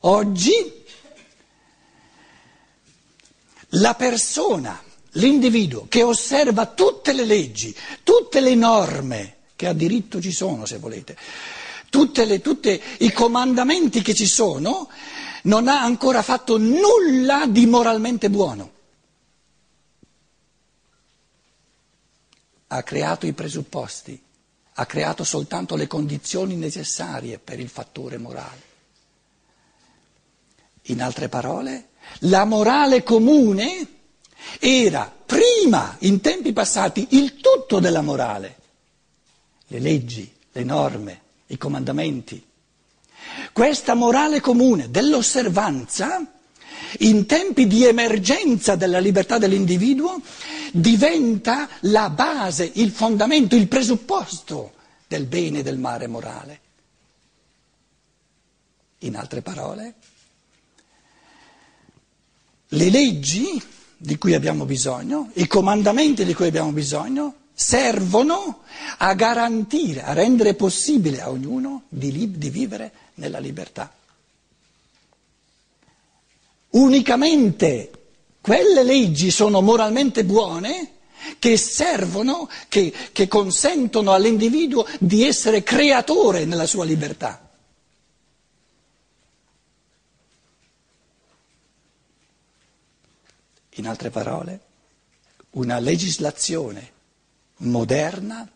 Oggi la persona, l'individuo che osserva tutte le leggi, tutte le norme che a diritto ci sono, se volete, tutti i comandamenti che ci sono, non ha ancora fatto nulla di moralmente buono. Ha creato i presupposti, ha creato soltanto le condizioni necessarie per il fattore morale. In altre parole, la morale comune era prima, in tempi passati, il tutto della morale, le leggi, le norme, i comandamenti. Questa morale comune dell'osservanza, in tempi di emergenza della libertà dell'individuo, diventa la base, il fondamento, il presupposto del bene e del male morale. In altre parole, le leggi di cui abbiamo bisogno, i comandamenti di cui abbiamo bisogno, servono a garantire, a rendere possibile a ognuno di, di vivere nella libertà. Unicamente quelle leggi sono moralmente buone che servono, che, che consentono all'individuo di essere creatore nella sua libertà. In altre parole, una legislazione moderna,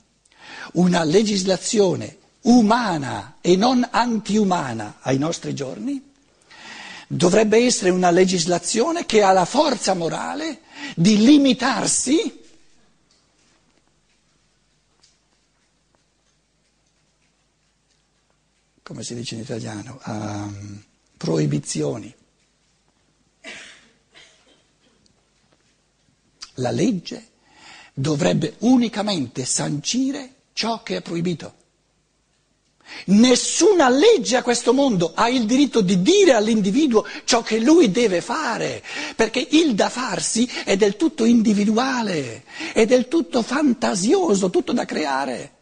una legislazione umana e non antiumana ai nostri giorni, dovrebbe essere una legislazione che ha la forza morale di limitarsi come si dice in italiano, a um, proibizioni. La legge dovrebbe unicamente sancire ciò che è proibito. Nessuna legge a questo mondo ha il diritto di dire all'individuo ciò che lui deve fare, perché il da farsi è del tutto individuale, è del tutto fantasioso, tutto da creare.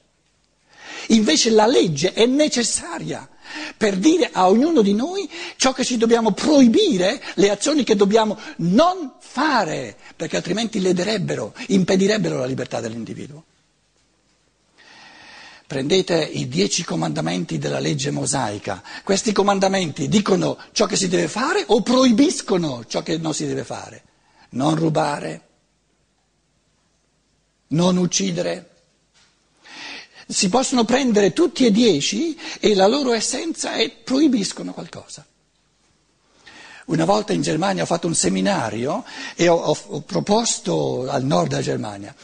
Invece la legge è necessaria per dire a ognuno di noi ciò che ci dobbiamo proibire, le azioni che dobbiamo non fare, perché altrimenti lederebbero, impedirebbero la libertà dell'individuo. Prendete i dieci comandamenti della legge mosaica. Questi comandamenti dicono ciò che si deve fare o proibiscono ciò che non si deve fare. Non rubare, non uccidere, si possono prendere tutti e dieci e la loro essenza è proibiscono qualcosa. Una volta in Germania ho fatto un seminario e ho, ho, ho proposto al nord della Germania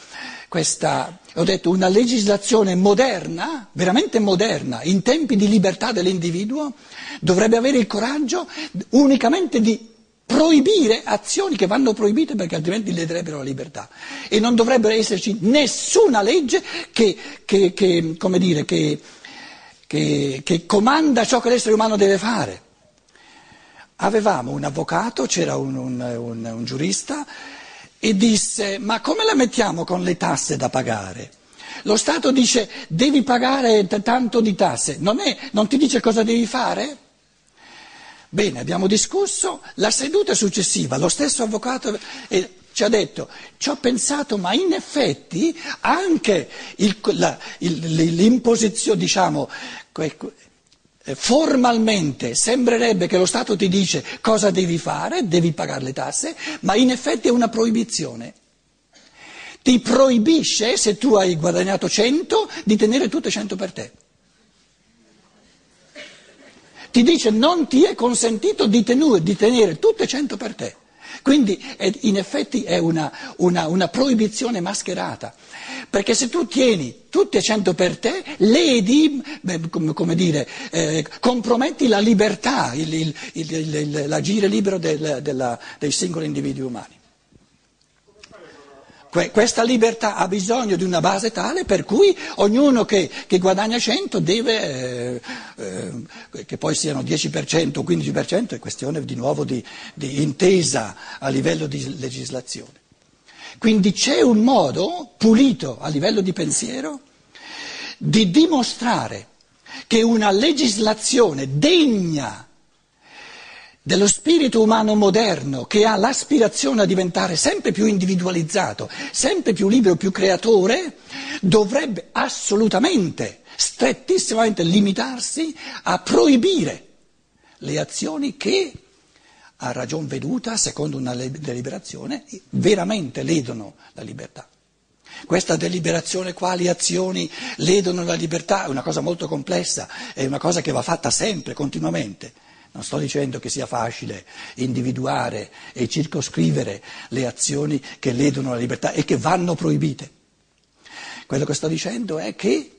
questa, ho detto, una legislazione moderna, veramente moderna, in tempi di libertà dell'individuo, dovrebbe avere il coraggio unicamente di proibire azioni che vanno proibite perché altrimenti lederebbero la libertà. E non dovrebbe esserci nessuna legge che, che, che, dire, che comanda ciò che l'essere umano deve fare. Avevamo un avvocato, c'era un, un, un, un giurista e disse ma come la mettiamo con le tasse da pagare? Lo Stato dice devi pagare tanto di tasse, non, è, non ti dice cosa devi fare? Bene, abbiamo discusso, la seduta successiva, lo stesso avvocato ci ha detto, ci ho pensato, ma in effetti anche il, la, il, l'imposizione, diciamo, eh, formalmente sembrerebbe che lo Stato ti dice cosa devi fare, devi pagare le tasse, ma in effetti è una proibizione. Ti proibisce, se tu hai guadagnato 100, di tenere tutte 100 per te ti dice non ti è consentito di tenere, di tenere tutte cento per te. Quindi in effetti è una, una, una, proibizione mascherata, perché se tu tieni tutte e cento per te, ledi, come dire, eh, comprometti la libertà, il, il, il, l'agire libero del, della, dei singoli individui umani. Questa libertà ha bisogno di una base tale per cui ognuno che, che guadagna 100 deve, eh, eh, che poi siano 10% o 15%, è questione di nuovo di, di intesa a livello di legislazione. Quindi c'è un modo pulito a livello di pensiero di dimostrare che una legislazione degna dello spirito umano moderno che ha l'aspirazione a diventare sempre più individualizzato, sempre più libero, più creatore, dovrebbe assolutamente, strettissimamente limitarsi a proibire le azioni che, a ragion veduta, secondo una deliberazione, veramente ledono la libertà. Questa deliberazione quali azioni ledono la libertà è una cosa molto complessa, è una cosa che va fatta sempre, continuamente. Non sto dicendo che sia facile individuare e circoscrivere le azioni che ledono la libertà e che vanno proibite. Quello che sto dicendo è che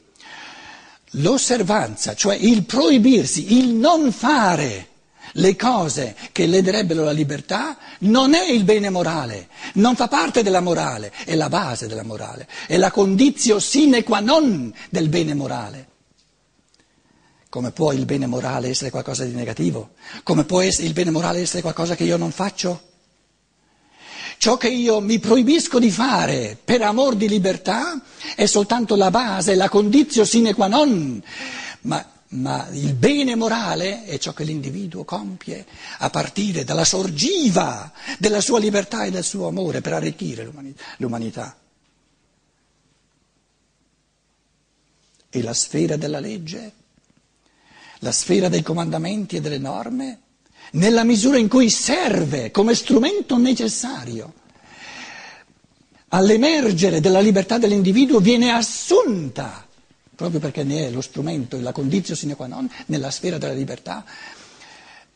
l'osservanza, cioè il proibirsi, il non fare le cose che lederebbero la libertà, non è il bene morale, non fa parte della morale, è la base della morale, è la condizio sine qua non del bene morale. Come può il bene morale essere qualcosa di negativo? Come può il bene morale essere qualcosa che io non faccio? Ciò che io mi proibisco di fare per amor di libertà è soltanto la base, la condizio sine qua non, ma, ma il bene morale è ciò che l'individuo compie a partire dalla sorgiva della sua libertà e del suo amore per arricchire l'umanità. E la sfera della legge? La sfera dei comandamenti e delle norme nella misura in cui serve come strumento necessario all'emergere della libertà dell'individuo viene assunta, proprio perché ne è lo strumento e la condizione sine qua non, nella sfera della libertà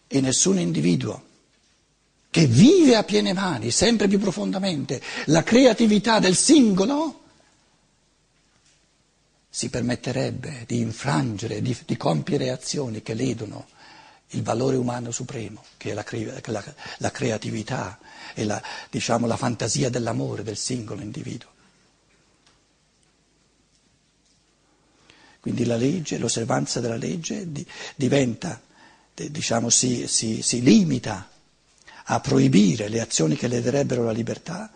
e nessun individuo che vive a piene mani, sempre più profondamente, la creatività del singolo, si permetterebbe di infrangere, di, di, compiere azioni che ledono il valore umano supremo, che è la, la, la creatività e la, diciamo, la fantasia dell'amore del singolo individuo. Quindi la legge, l'osservanza della legge diventa, diciamo, si, si, si limita a proibire le azioni che lederebbero la libertà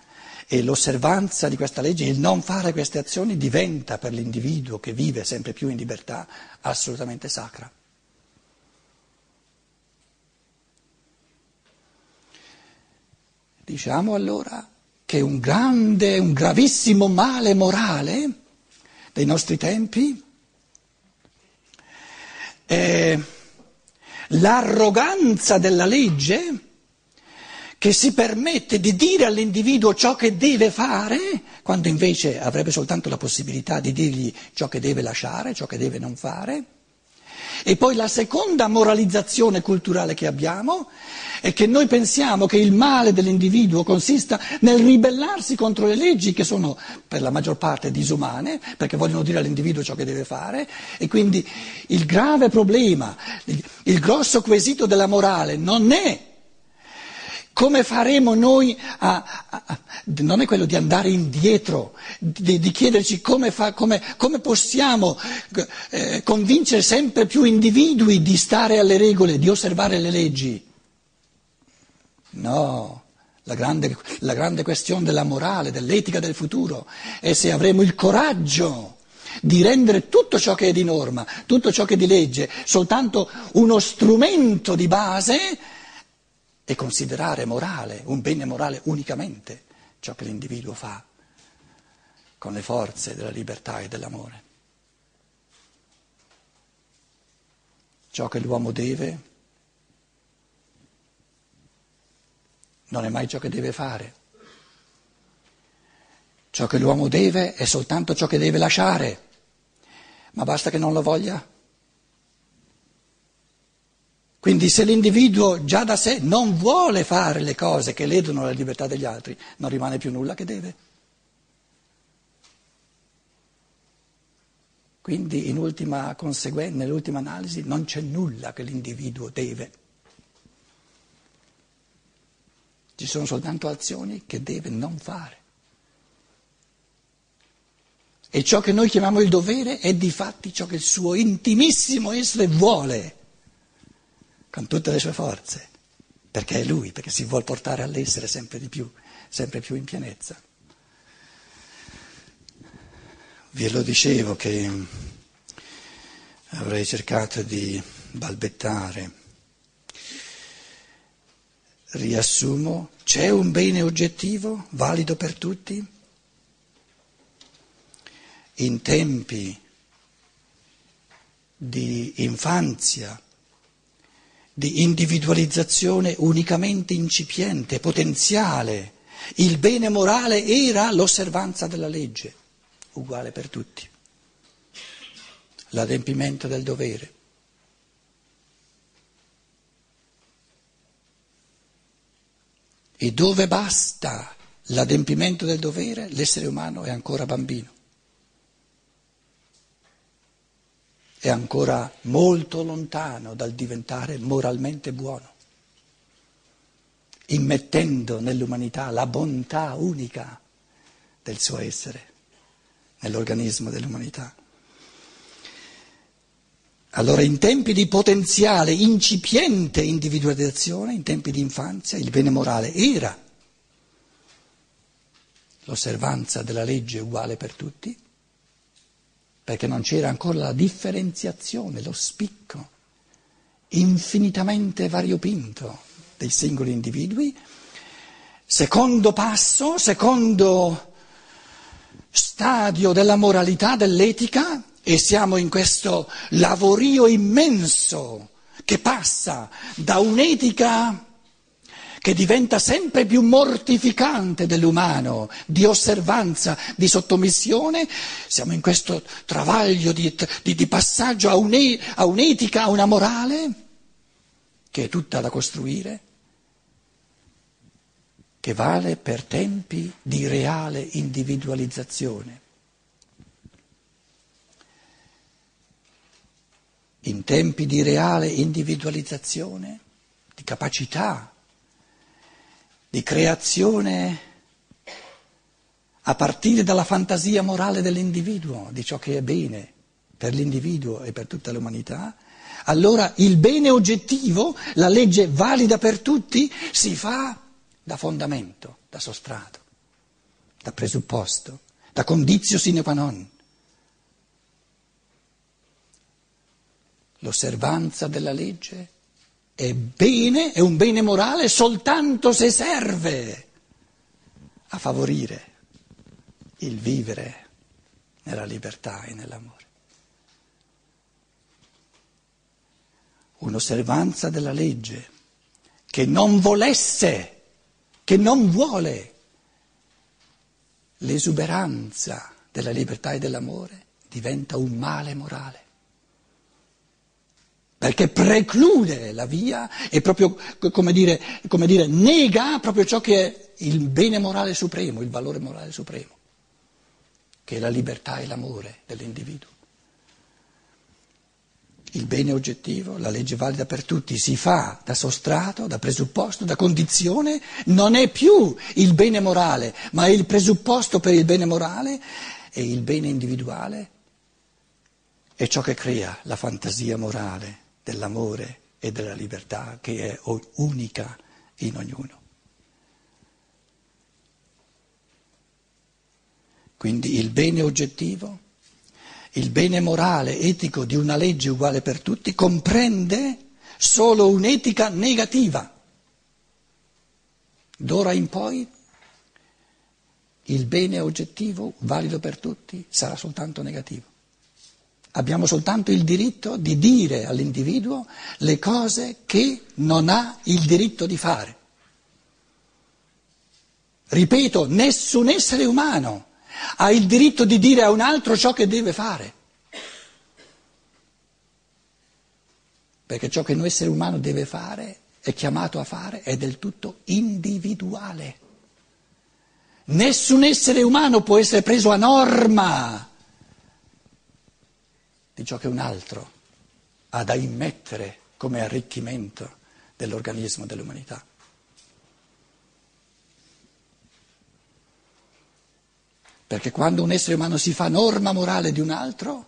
e l'osservanza di questa legge, il non fare queste azioni diventa per l'individuo che vive sempre più in libertà assolutamente sacra. Diciamo allora che un grande, un gravissimo male morale dei nostri tempi è l'arroganza della legge che si permette di dire all'individuo ciò che deve fare, quando invece avrebbe soltanto la possibilità di dirgli ciò che deve lasciare, ciò che deve non fare. E poi la seconda moralizzazione culturale che abbiamo è che noi pensiamo che il male dell'individuo consista nel ribellarsi contro le leggi che sono per la maggior parte disumane, perché vogliono dire all'individuo ciò che deve fare, e quindi il grave problema, il grosso quesito della morale non è come faremo noi a, a, a, non è quello di andare indietro, di, di chiederci come, fa, come, come possiamo eh, convincere sempre più individui di stare alle regole, di osservare le leggi. No, la grande, la grande questione della morale, dell'etica del futuro è se avremo il coraggio di rendere tutto ciò che è di norma, tutto ciò che è di legge, soltanto uno strumento di base e considerare morale, un bene morale unicamente ciò che l'individuo fa con le forze della libertà e dell'amore. Ciò che l'uomo deve non è mai ciò che deve fare. Ciò che l'uomo deve è soltanto ciò che deve lasciare, ma basta che non lo voglia. Quindi se l'individuo già da sé non vuole fare le cose che ledono la libertà degli altri, non rimane più nulla che deve. Quindi conseguenza, nell'ultima analisi, non c'è nulla che l'individuo deve. Ci sono soltanto azioni che deve non fare. E ciò che noi chiamiamo il dovere è di fatti ciò che il suo intimissimo essere vuole con tutte le sue forze, perché è lui, perché si vuole portare all'essere sempre di più, sempre più in pienezza. Vi lo dicevo che avrei cercato di balbettare Riassumo, c'è un bene oggettivo valido per tutti? In tempi di infanzia, di individualizzazione unicamente incipiente, potenziale, il bene morale era l'osservanza della legge, uguale per tutti, l'adempimento del dovere. E dove basta l'adempimento del dovere, l'essere umano è ancora bambino. È ancora molto lontano dal diventare moralmente buono, immettendo nell'umanità la bontà unica del suo essere, nell'organismo dell'umanità. Allora in tempi di potenziale, incipiente individualizzazione, in tempi di infanzia, il bene morale era l'osservanza della legge uguale per tutti, perché non c'era ancora la differenziazione, lo spicco infinitamente variopinto dei singoli individui. Secondo passo, secondo stadio della moralità, dell'etica, e siamo in questo lavorio immenso che passa da un'etica che diventa sempre più mortificante dell'umano, di osservanza, di sottomissione, siamo in questo travaglio di, di, di passaggio a, une, a un'etica, a una morale che è tutta da costruire, che vale per tempi di reale individualizzazione. in tempi di reale individualizzazione, di capacità, di creazione a partire dalla fantasia morale dell'individuo, di ciò che è bene per l'individuo e per tutta l'umanità, allora il bene oggettivo, la legge valida per tutti, si fa da fondamento, da sostrato, da presupposto, da condizio sine qua non. L'osservanza della legge è bene, è un bene morale soltanto se serve a favorire il vivere nella libertà e nell'amore. Un'osservanza della legge che non volesse, che non vuole l'esuberanza della libertà e dell'amore, diventa un male morale perché preclude la via e proprio, come dire, come dire, nega proprio ciò che è il bene morale supremo, il valore morale supremo, che è la libertà e l'amore dell'individuo. Il bene oggettivo, la legge valida per tutti, si fa da sostrato, da presupposto, da condizione, non è più il bene morale, ma è il presupposto per il bene morale e il bene individuale è ciò che crea la fantasia morale dell'amore e della libertà che è unica in ognuno. Quindi il bene oggettivo, il bene morale, etico di una legge uguale per tutti, comprende solo un'etica negativa. D'ora in poi il bene oggettivo, valido per tutti, sarà soltanto negativo. Abbiamo soltanto il diritto di dire all'individuo le cose che non ha il diritto di fare. Ripeto, nessun essere umano ha il diritto di dire a un altro ciò che deve fare. Perché ciò che un essere umano deve fare, è chiamato a fare, è del tutto individuale. Nessun essere umano può essere preso a norma di ciò che un altro ha da immettere come arricchimento dell'organismo dell'umanità. Perché quando un essere umano si fa norma morale di un altro,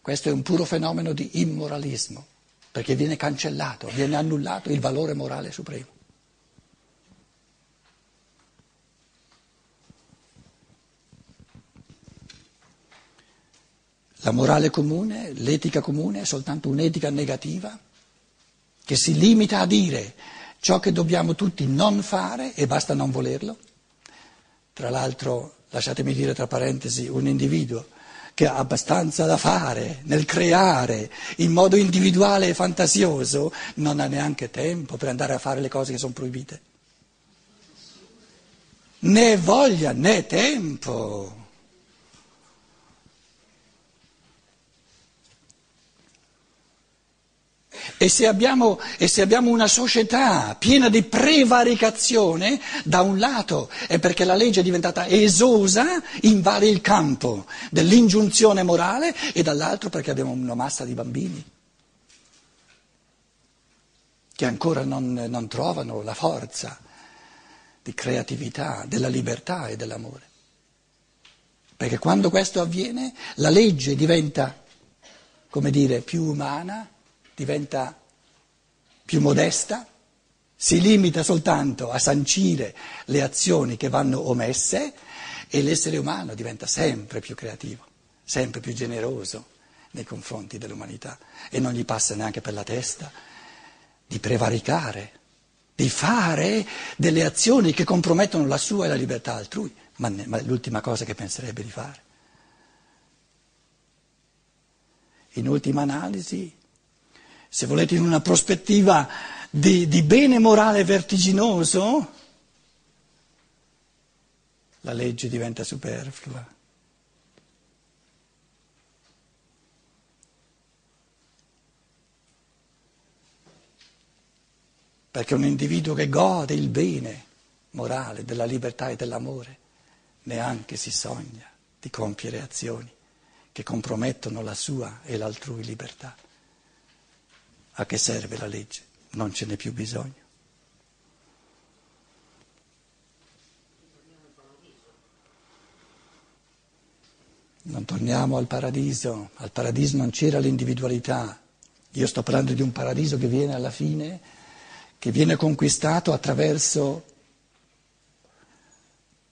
questo è un puro fenomeno di immoralismo, perché viene cancellato, viene annullato il valore morale supremo. La morale comune, l'etica comune è soltanto un'etica negativa che si limita a dire ciò che dobbiamo tutti non fare e basta non volerlo. Tra l'altro, lasciatemi dire tra parentesi, un individuo che ha abbastanza da fare nel creare in modo individuale e fantasioso, non ha neanche tempo per andare a fare le cose che sono proibite. Né voglia né tempo. E se, abbiamo, e se, abbiamo, una società piena di prevaricazione, da un lato è perché la legge è diventata esosa, invade il campo dell'ingiunzione morale, e dall'altro perché abbiamo una massa di bambini che ancora non, non trovano la forza di creatività, della libertà e dell'amore. Perché quando questo avviene, la legge diventa, come dire, più umana diventa più modesta, si limita soltanto a sancire le azioni che vanno omesse e l'essere umano diventa sempre più creativo, sempre più generoso nei confronti dell'umanità e non gli passa neanche per la testa di prevaricare, di fare delle azioni che compromettono la sua e la libertà altrui, ma, ne, ma è l'ultima cosa che penserebbe di fare. In ultima analisi, se volete in una prospettiva di, di bene morale vertiginoso, la legge diventa superflua. Perché un individuo che gode il bene morale della libertà e dell'amore neanche si sogna di compiere azioni che compromettono la sua e l'altrui libertà. A che serve la legge? Non ce n'è più bisogno. Non torniamo al paradiso, al paradiso non c'era l'individualità. Io sto parlando di un paradiso che viene alla fine, che viene conquistato attraverso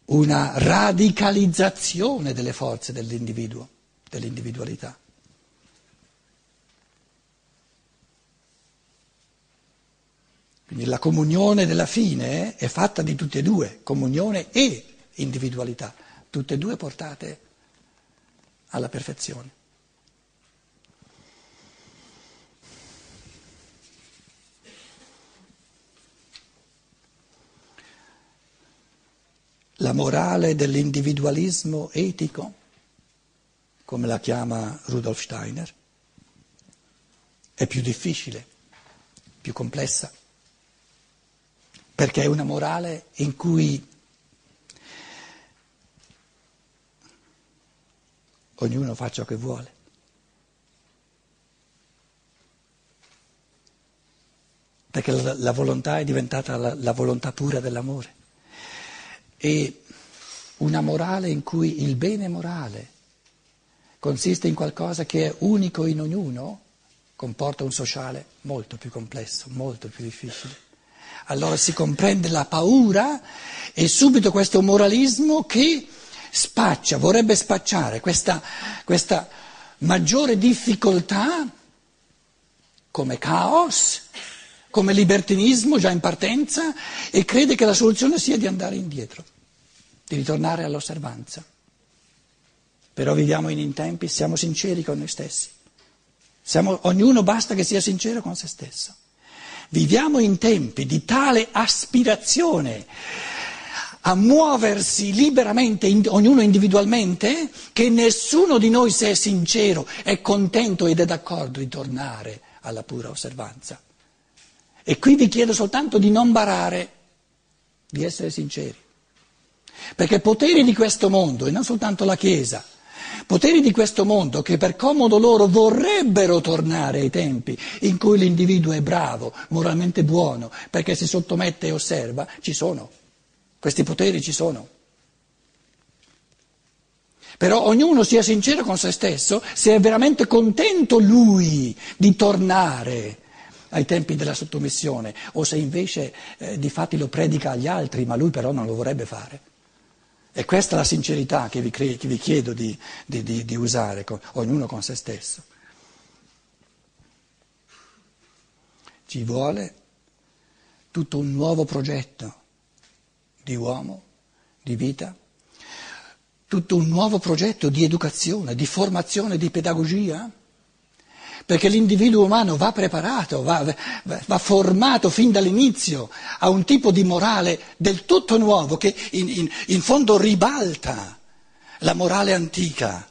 una radicalizzazione delle forze dell'individuo, dell'individualità. Quindi la comunione della fine è fatta di tutte e due, comunione e individualità, tutte e due portate alla perfezione. La morale dell'individualismo etico, come la chiama Rudolf Steiner, è più difficile, più complessa perché è una morale in cui ognuno fa ciò che vuole. Perché la, la volontà è diventata la, la volontà pura dell'amore. E una morale in cui il bene morale consiste in qualcosa che è unico in ognuno, comporta un sociale molto più complesso, molto più difficile allora si comprende la paura e subito questo moralismo che spaccia, vorrebbe spacciare questa, questa maggiore difficoltà come caos, come libertinismo già in partenza e crede che la soluzione sia di andare indietro, di ritornare all'osservanza. Però viviamo in intempi, siamo sinceri con noi stessi. Siamo, ognuno basta che sia sincero con se stesso. Viviamo in tempi di tale aspirazione a muoversi liberamente, in, ognuno individualmente, che nessuno di noi, se è sincero, è contento ed è d'accordo di tornare alla pura osservanza. E qui vi chiedo soltanto di non barare, di essere sinceri. Perché poteri di questo mondo, e non soltanto la Chiesa, Poteri di questo mondo che per comodo loro vorrebbero tornare ai tempi in cui l'individuo è bravo, moralmente buono, perché si sottomette e osserva, ci sono. Questi poteri ci sono. Però ognuno sia sincero con se stesso se è veramente contento lui di tornare ai tempi della sottomissione o se invece eh, di fatti lo predica agli altri, ma lui però non lo vorrebbe fare. E questa è la sincerità che vi, che vi chiedo di, di, di, di usare, con, ognuno con se stesso. Ci vuole tutto un nuovo progetto di uomo, di vita, tutto un nuovo progetto di educazione, di formazione, di pedagogia, perché l'individuo umano va preparato, va, va, formato fin dall'inizio a un tipo di morale del tutto nuovo che in, in, in fondo ribalta la morale antica.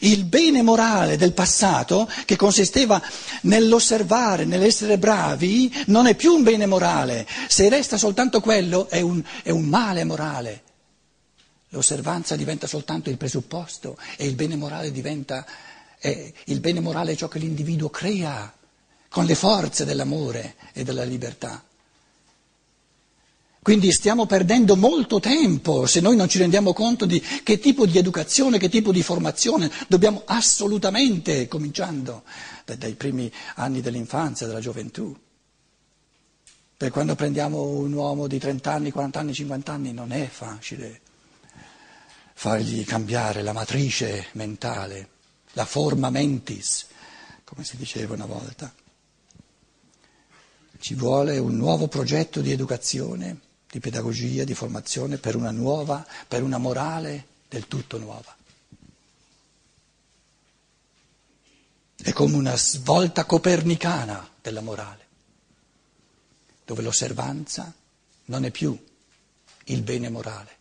Il bene morale del passato, che consisteva nell'osservare, nell'essere bravi, non è più un bene morale. Se resta soltanto quello, è un, è un male morale. L'osservanza diventa soltanto il presupposto e il bene morale diventa. Eh, il bene morale è ciò che l'individuo crea con le forze dell'amore e della libertà. Quindi stiamo perdendo molto tempo se noi non ci rendiamo conto di che tipo di educazione, che tipo di formazione dobbiamo assolutamente, cominciando dai primi anni dell'infanzia, della gioventù. Per quando prendiamo un uomo di 30 anni, 40 anni, 50 anni non è facile fargli cambiare la matrice mentale, la forma mentis, come si diceva una volta. Ci vuole un nuovo progetto di educazione di pedagogia, di formazione per una nuova, per una morale del tutto nuova. È come una svolta copernicana della morale, dove l'osservanza non è più il bene morale,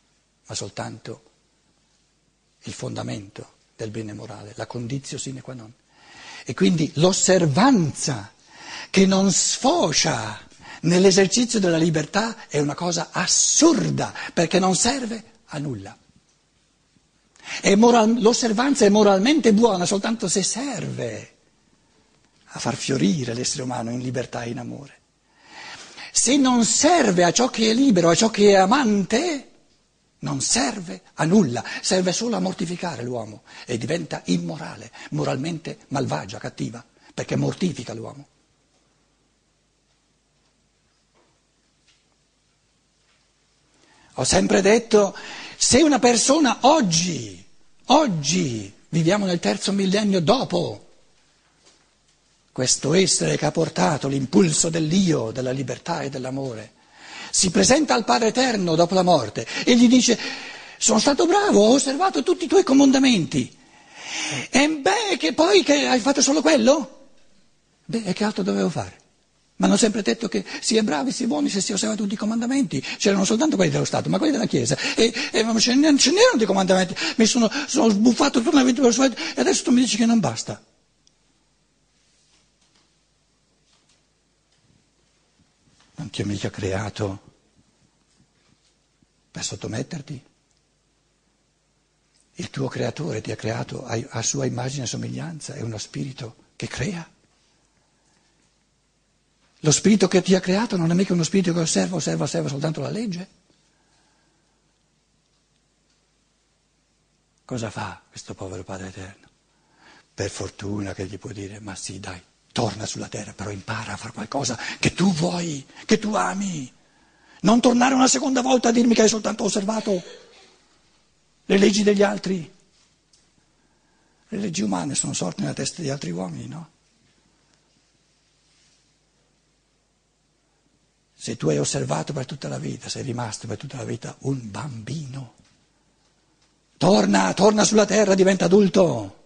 ma soltanto il fondamento del bene morale, la condizio sine qua non. E quindi l'osservanza che non sfocia nell'esercizio della libertà è una cosa assurda perché non serve a nulla. Moral, l'osservanza è moralmente buona soltanto se serve a far fiorire l'essere umano in libertà e in amore. Se non serve a ciò che è libero, a ciò che è amante, non serve a nulla, serve solo a mortificare l'uomo e diventa immorale, moralmente malvagia, cattiva, perché mortifica l'uomo. Ho sempre detto, se una persona oggi, oggi, viviamo nel terzo millennio dopo, questo essere che ha portato l'impulso dell'io, della libertà e dell'amore, si presenta al Padre Eterno dopo la morte e gli dice, sono stato bravo, ho osservato tutti i tuoi comandamenti. E beh, che poi che hai fatto solo quello? Beh, e che altro dovevo fare? Ma hanno sempre detto che si è bravi, si è buoni se si osserva tutti i comandamenti. C'erano soltanto quelli dello Stato, ma quelli della Chiesa. E, e ce, n'erano, dei comandamenti. Mi sono, sono sbuffato tutta la vita e adesso tu mi dici che non basta. Ti ho mica creato per sottometterti. Il tuo creatore ti ha creato a sua immagine e somiglianza, è uno spirito che crea. Lo spirito che ti ha creato non è mica uno spirito che osserva, osserva, osserva soltanto la legge. Cosa fa questo povero Padre Eterno? Per fortuna che gli può dire, ma sì, dai, torna sulla terra, però impara a fare qualcosa che tu vuoi, che tu ami. Non tornare una seconda volta a dirmi che hai soltanto osservato le leggi degli altri. Le leggi umane sono sorte nella testa di altri uomini, no? Se tu hai osservato per tutta la vita, sei rimasto per tutta la vita un bambino. Torna, torna sulla terra, diventa adulto.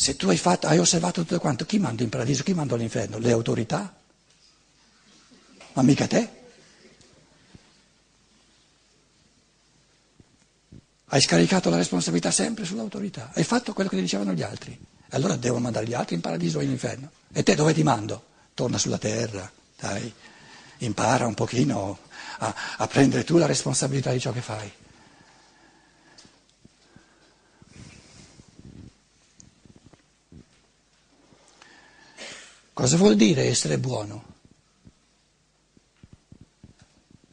Se tu hai, fatto, hai osservato tutto quanto, chi manda in paradiso, chi manda all'inferno? Le autorità? Ma mica te. Hai scaricato la responsabilità sempre sull'autorità, hai fatto quello che ti dicevano gli altri. Allora devo mandare gli altri in paradiso o in inferno. E te dove ti mando? Torna sulla terra, dai, impara un pochino a, a prendere tu la responsabilità di ciò che fai. Cosa vuol dire essere buono?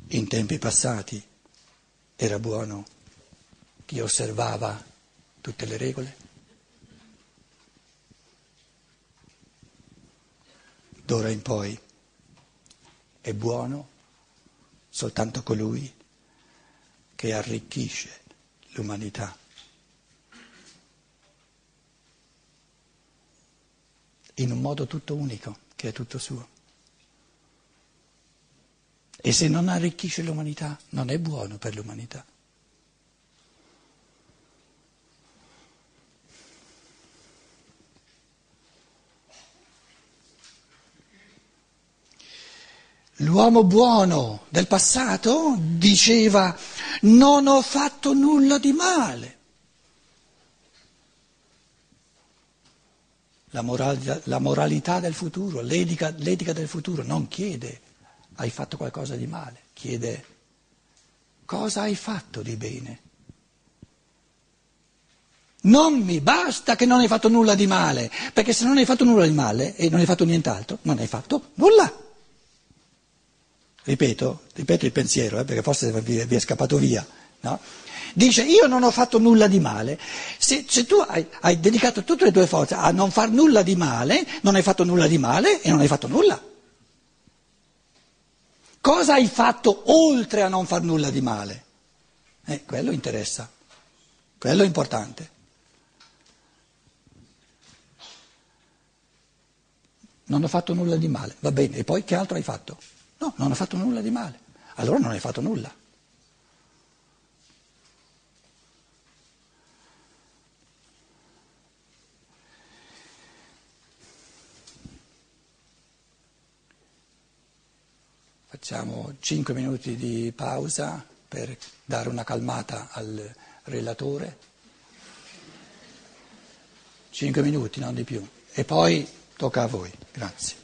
In tempi passati era buono chi osservava tutte le regole? D'ora in poi è buono soltanto colui che arricchisce l'umanità. In un modo tutto unico, che è tutto suo. E se non arricchisce l'umanità, non è buono per l'umanità. L'uomo buono del passato diceva non ho fatto nulla di male. La moralità, la moralità del futuro, l'etica, l'etica del futuro non chiede hai fatto qualcosa di male, chiede cosa hai fatto di bene. Non mi basta che non hai fatto nulla di male, perché se non hai fatto nulla di male e non hai fatto nient'altro, non hai fatto nulla. Ripeto, ripeto il pensiero, eh, perché forse vi, è scappato via. No? Dice, io non ho fatto nulla di male. Se, se tu hai, hai dedicato tutte le tue forze a non far nulla di male, non hai fatto nulla di male e non hai fatto nulla. Cosa hai fatto oltre a non far nulla di male? Eh, quello interessa, quello è importante. Non ho fatto nulla di male, va bene, e poi che altro hai fatto? No, non ho fatto nulla di male, allora non hai fatto nulla. Facciamo 5 minuti di pausa per dare una calmata al relatore. 5 minuti, non di più. E poi tocca a voi. Grazie.